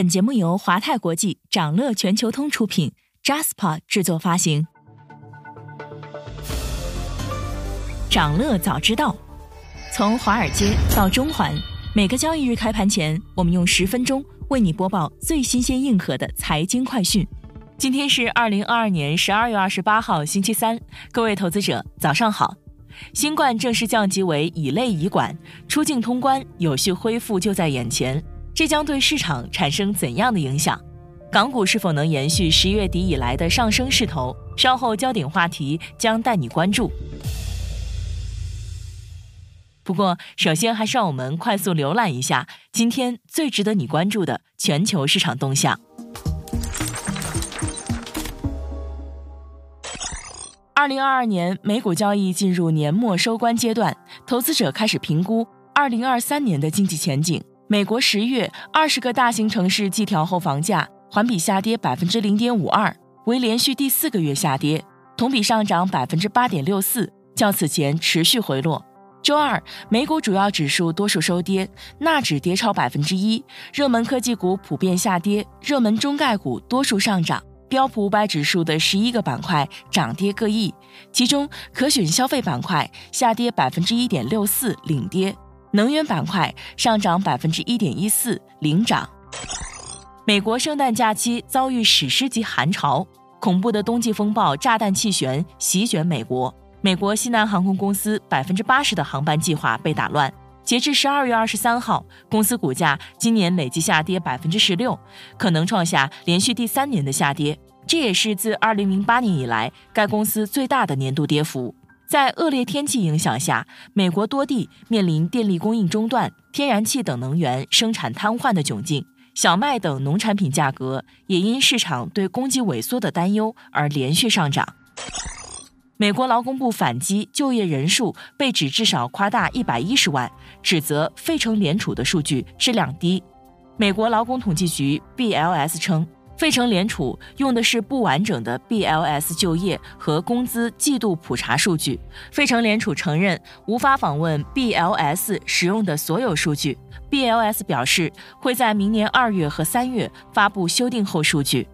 本节目由华泰国际、掌乐全球通出品，Jaspa 制作发行。掌乐早知道，从华尔街到中环，每个交易日开盘前，我们用十分钟为你播报最新鲜、硬核的财经快讯。今天是二零二二年十二月二十八号，星期三，各位投资者早上好。新冠正式降级为乙类乙管，出境通关，有序恢复就在眼前。这将对市场产生怎样的影响？港股是否能延续十一月底以来的上升势头？稍后焦点话题将带你关注。不过，首先还是让我们快速浏览一下今天最值得你关注的全球市场动向。二零二二年美股交易进入年末收官阶段，投资者开始评估二零二三年的经济前景。美国十月二十个大型城市季调后房价环比下跌百分之零点五二，为连续第四个月下跌，同比上涨百分之八点六四，较此前持续回落。周二，美股主要指数多数收跌，纳指跌超百分之一，热门科技股普遍下跌，热门中概股多数上涨。标普五百指数的十一个板块涨跌各异，其中可选消费板块下跌百分之一点六四，领跌。能源板块上涨百分之一点一四，领涨。美国圣诞假期遭遇史诗级寒潮，恐怖的冬季风暴炸弹气旋席卷美国。美国西南航空公司百分之八十的航班计划被打乱。截至十二月二十三号，公司股价今年累计下跌百分之十六，可能创下连续第三年的下跌，这也是自二零零八年以来该公司最大的年度跌幅。在恶劣天气影响下，美国多地面临电力供应中断、天然气等能源生产瘫痪的窘境，小麦等农产品价格也因市场对供给萎缩的担忧而连续上涨。美国劳工部反击就业人数被指至少夸大一百一十万，指责费城联储的数据质量低。美国劳工统计局 （BLS） 称。费城联储用的是不完整的 BLS 就业和工资季度普查数据。费城联储承认无法访问 BLS 使用的所有数据。BLS 表示会在明年二月和三月发布修订后数据。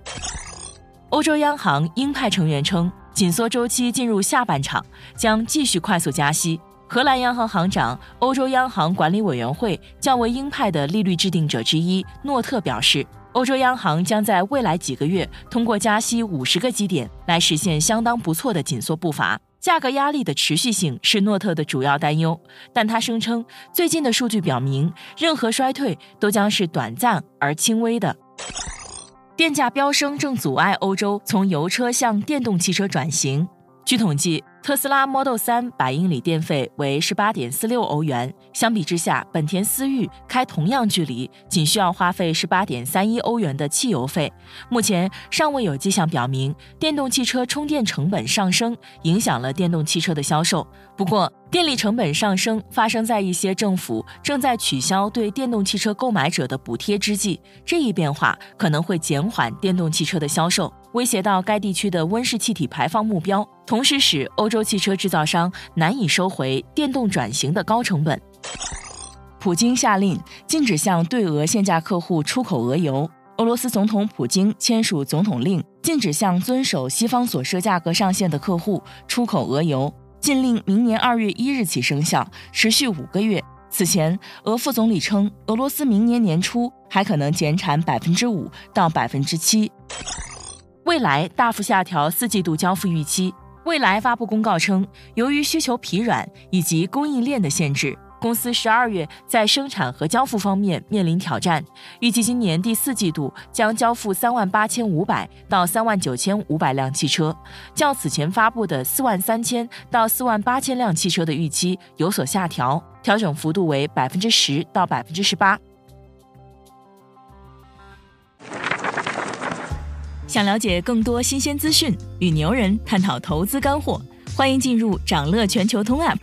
欧洲央行鹰派成员称，紧缩周期进入下半场，将继续快速加息。荷兰央行行长、欧洲央行管理委员会较为鹰派的利率制定者之一诺特表示。欧洲央行将在未来几个月通过加息五十个基点来实现相当不错的紧缩步伐。价格压力的持续性是诺特的主要担忧，但他声称最近的数据表明，任何衰退都将是短暂而轻微的。电价飙升正阻碍欧洲从油车向电动汽车转型。据统计。特斯拉 Model 3百英里电费为十八点四六欧元，相比之下，本田思域开同样距离仅需要花费十八点三一欧元的汽油费。目前尚未有迹象表明电动汽车充电成本上升影响了电动汽车的销售。不过，电力成本上升发生在一些政府正在取消对电动汽车购买者的补贴之际，这一变化可能会减缓电动汽车的销售。威胁到该地区的温室气体排放目标，同时使欧洲汽车制造商难以收回电动转型的高成本。普京下令禁止向对俄限价客户出口俄油。俄罗斯总统普京签署总统令，禁止向遵守西方所设价格上限的客户出口俄油。禁令明年二月一日起生效，持续五个月。此前，俄副总理称，俄罗斯明年年初还可能减产百分之五到百分之七。未来大幅下调四季度交付预期。未来发布公告称，由于需求疲软以及供应链的限制，公司十二月在生产和交付方面面临挑战。预计今年第四季度将交付三万八千五百到三万九千五百辆汽车，较此前发布的四万三千到四万八千辆汽车的预期有所下调，调整幅度为百分之十到百分之十八。想了解更多新鲜资讯，与牛人探讨投资干货，欢迎进入掌乐全球通 App。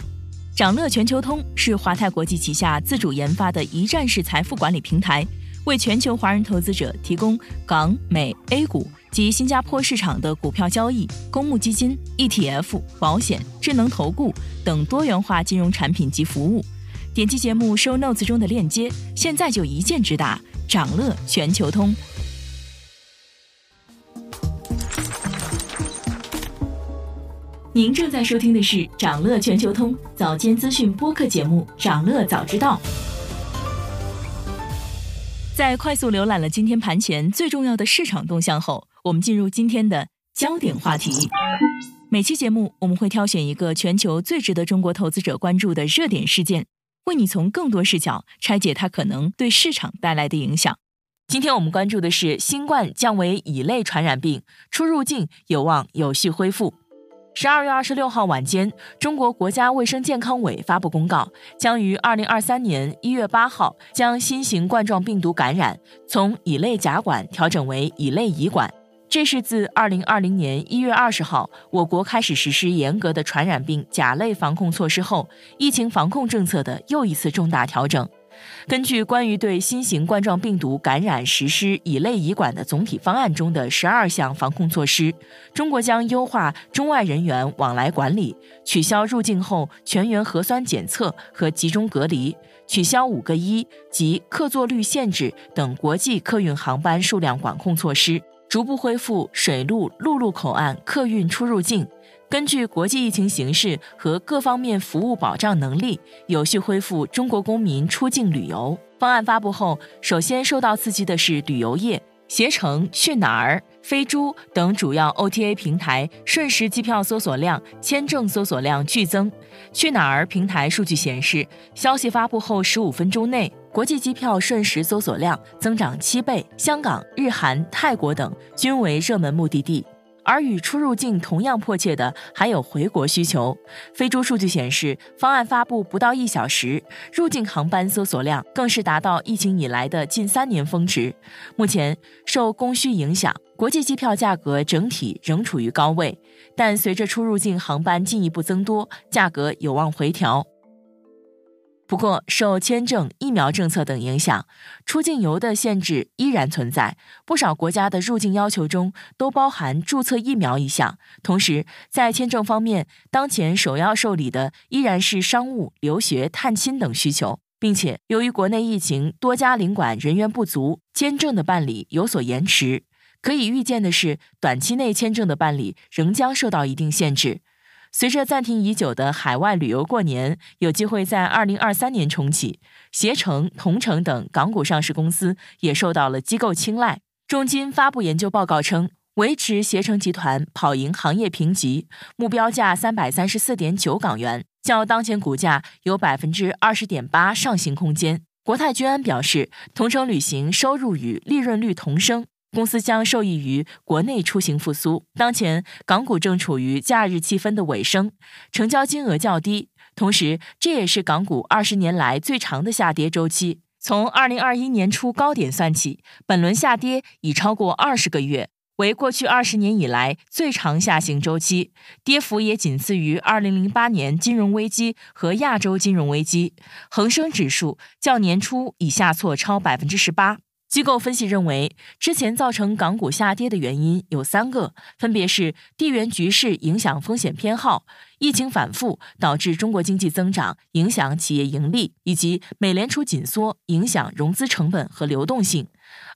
掌乐全球通是华泰国际旗下自主研发的一站式财富管理平台，为全球华人投资者提供港、美、A 股及新加坡市场的股票交易、公募基金、ETF、保险、智能投顾等多元化金融产品及服务。点击节目 Show Notes 中的链接，现在就一键直达。长乐全球通。您正在收听的是长乐全球通早间资讯播客节目《长乐早知道》。在快速浏览了今天盘前最重要的市场动向后，我们进入今天的焦点话题。每期节目我们会挑选一个全球最值得中国投资者关注的热点事件。为你从更多视角拆解它可能对市场带来的影响。今天我们关注的是新冠降为乙类传染病，出入境有望有序恢复。十二月二十六号晚间，中国国家卫生健康委发布公告，将于二零二三年一月八号将新型冠状病毒感染从乙类甲管调整为乙类乙管。这是自二零二零年一月二十号，我国开始实施严格的传染病甲类防控措施后，疫情防控政策的又一次重大调整。根据关于对新型冠状病毒感染实施乙类乙管的总体方案中的十二项防控措施，中国将优化中外人员往来管理，取消入境后全员核酸检测和集中隔离，取消五个一及客座率限制等国际客运航班数量管控措施。逐步恢复水陆陆路口岸客运出入境，根据国际疫情形势和各方面服务保障能力，有序恢复中国公民出境旅游。方案发布后，首先受到刺激的是旅游业。携程、去哪儿、飞猪等主要 OTA 平台瞬时机票搜索量、签证搜索量剧增。去哪儿平台数据显示，消息发布后十五分钟内，国际机票瞬时搜索量增长七倍，香港、日韩、泰国等均为热门目的地。而与出入境同样迫切的还有回国需求。飞猪数据显示，方案发布不到一小时，入境航班搜索量更是达到疫情以来的近三年峰值。目前受供需影响，国际机票价格整体仍处于高位，但随着出入境航班进一步增多，价格有望回调。不过，受签证、疫苗政策等影响，出境游的限制依然存在。不少国家的入境要求中都包含注册疫苗一项。同时，在签证方面，当前首要受理的依然是商务、留学、探亲等需求，并且由于国内疫情，多家领馆人员不足，签证的办理有所延迟。可以预见的是，短期内签证的办理仍将受到一定限制。随着暂停已久的海外旅游过年有机会在二零二三年重启，携程、同程等港股上市公司也受到了机构青睐。中金发布研究报告称，维持携程集团跑赢行业评级，目标价三百三十四点九港元，较当前股价有百分之二十点八上行空间。国泰君安表示，同程旅行收入与利润率同升。公司将受益于国内出行复苏。当前港股正处于假日气氛的尾声，成交金额较低，同时这也是港股二十年来最长的下跌周期。从二零二一年初高点算起，本轮下跌已超过二十个月，为过去二十年以来最长下行周期，跌幅也仅次于二零零八年金融危机和亚洲金融危机。恒生指数较年初已下挫超百分之十八。机构分析认为，之前造成港股下跌的原因有三个，分别是地缘局势影响风险偏好、疫情反复导致中国经济增长影响企业盈利，以及美联储紧缩影响融资成本和流动性。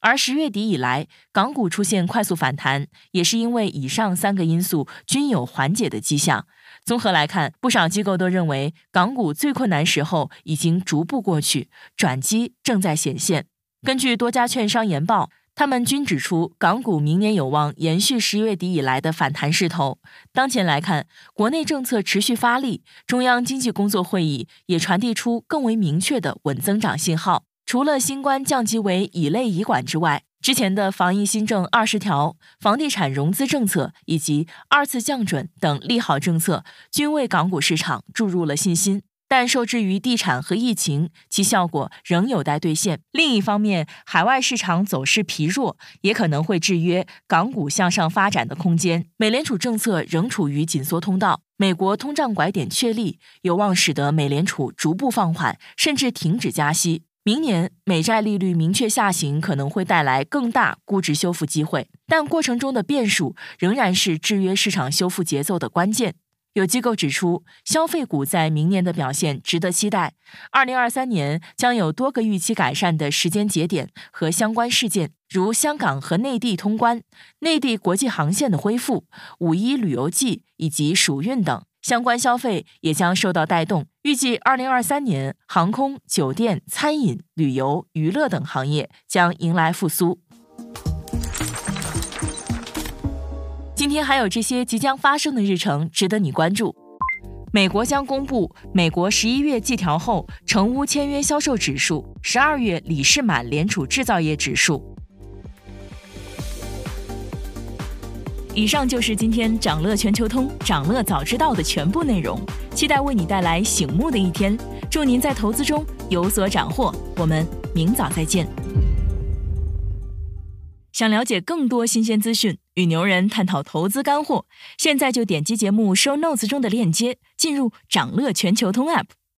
而十月底以来，港股出现快速反弹，也是因为以上三个因素均有缓解的迹象。综合来看，不少机构都认为，港股最困难时候已经逐步过去，转机正在显现。根据多家券商研报，他们均指出，港股明年有望延续十月底以来的反弹势头。当前来看，国内政策持续发力，中央经济工作会议也传递出更为明确的稳增长信号。除了新冠降级为乙类乙管之外，之前的防疫新政二十条、房地产融资政策以及二次降准等利好政策，均为港股市场注入了信心。但受制于地产和疫情，其效果仍有待兑现。另一方面，海外市场走势疲弱，也可能会制约港股向上发展的空间。美联储政策仍处于紧缩通道，美国通胀拐点确立，有望使得美联储逐步放缓，甚至停止加息。明年美债利率明确下行，可能会带来更大估值修复机会，但过程中的变数仍然是制约市场修复节奏的关键。有机构指出，消费股在明年的表现值得期待。二零二三年将有多个预期改善的时间节点和相关事件，如香港和内地通关、内地国际航线的恢复、五一旅游季以及暑运等相关消费也将受到带动。预计二零二三年，航空、酒店、餐饮、旅游、娱乐等行业将迎来复苏。今天还有这些即将发生的日程值得你关注：美国将公布美国十一月季调后成屋签约销售指数，十二月李士满联储制造业指数。以上就是今天掌乐全球通、掌乐早知道的全部内容，期待为你带来醒目的一天。祝您在投资中有所斩获，我们明早再见。想了解更多新鲜资讯，与牛人探讨投资干货，现在就点击节目 show notes 中的链接，进入掌乐全球通 app。